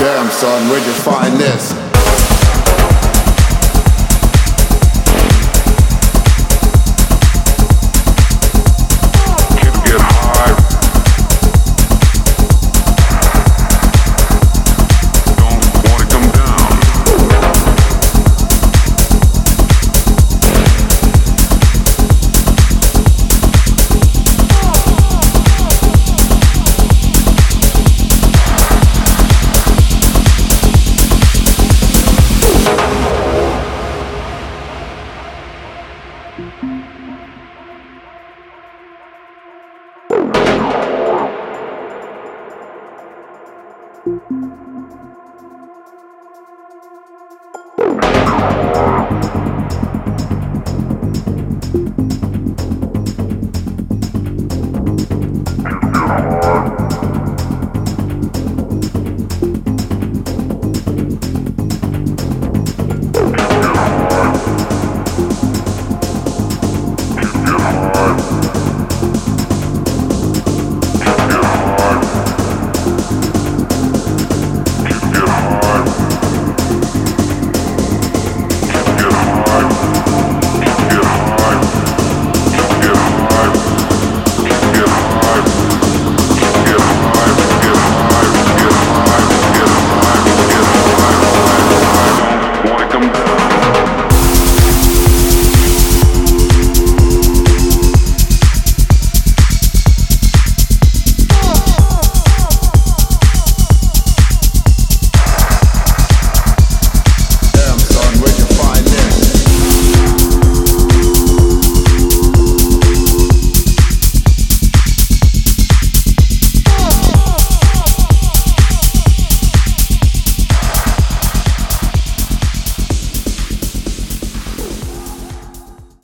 Damn son, where'd you find this?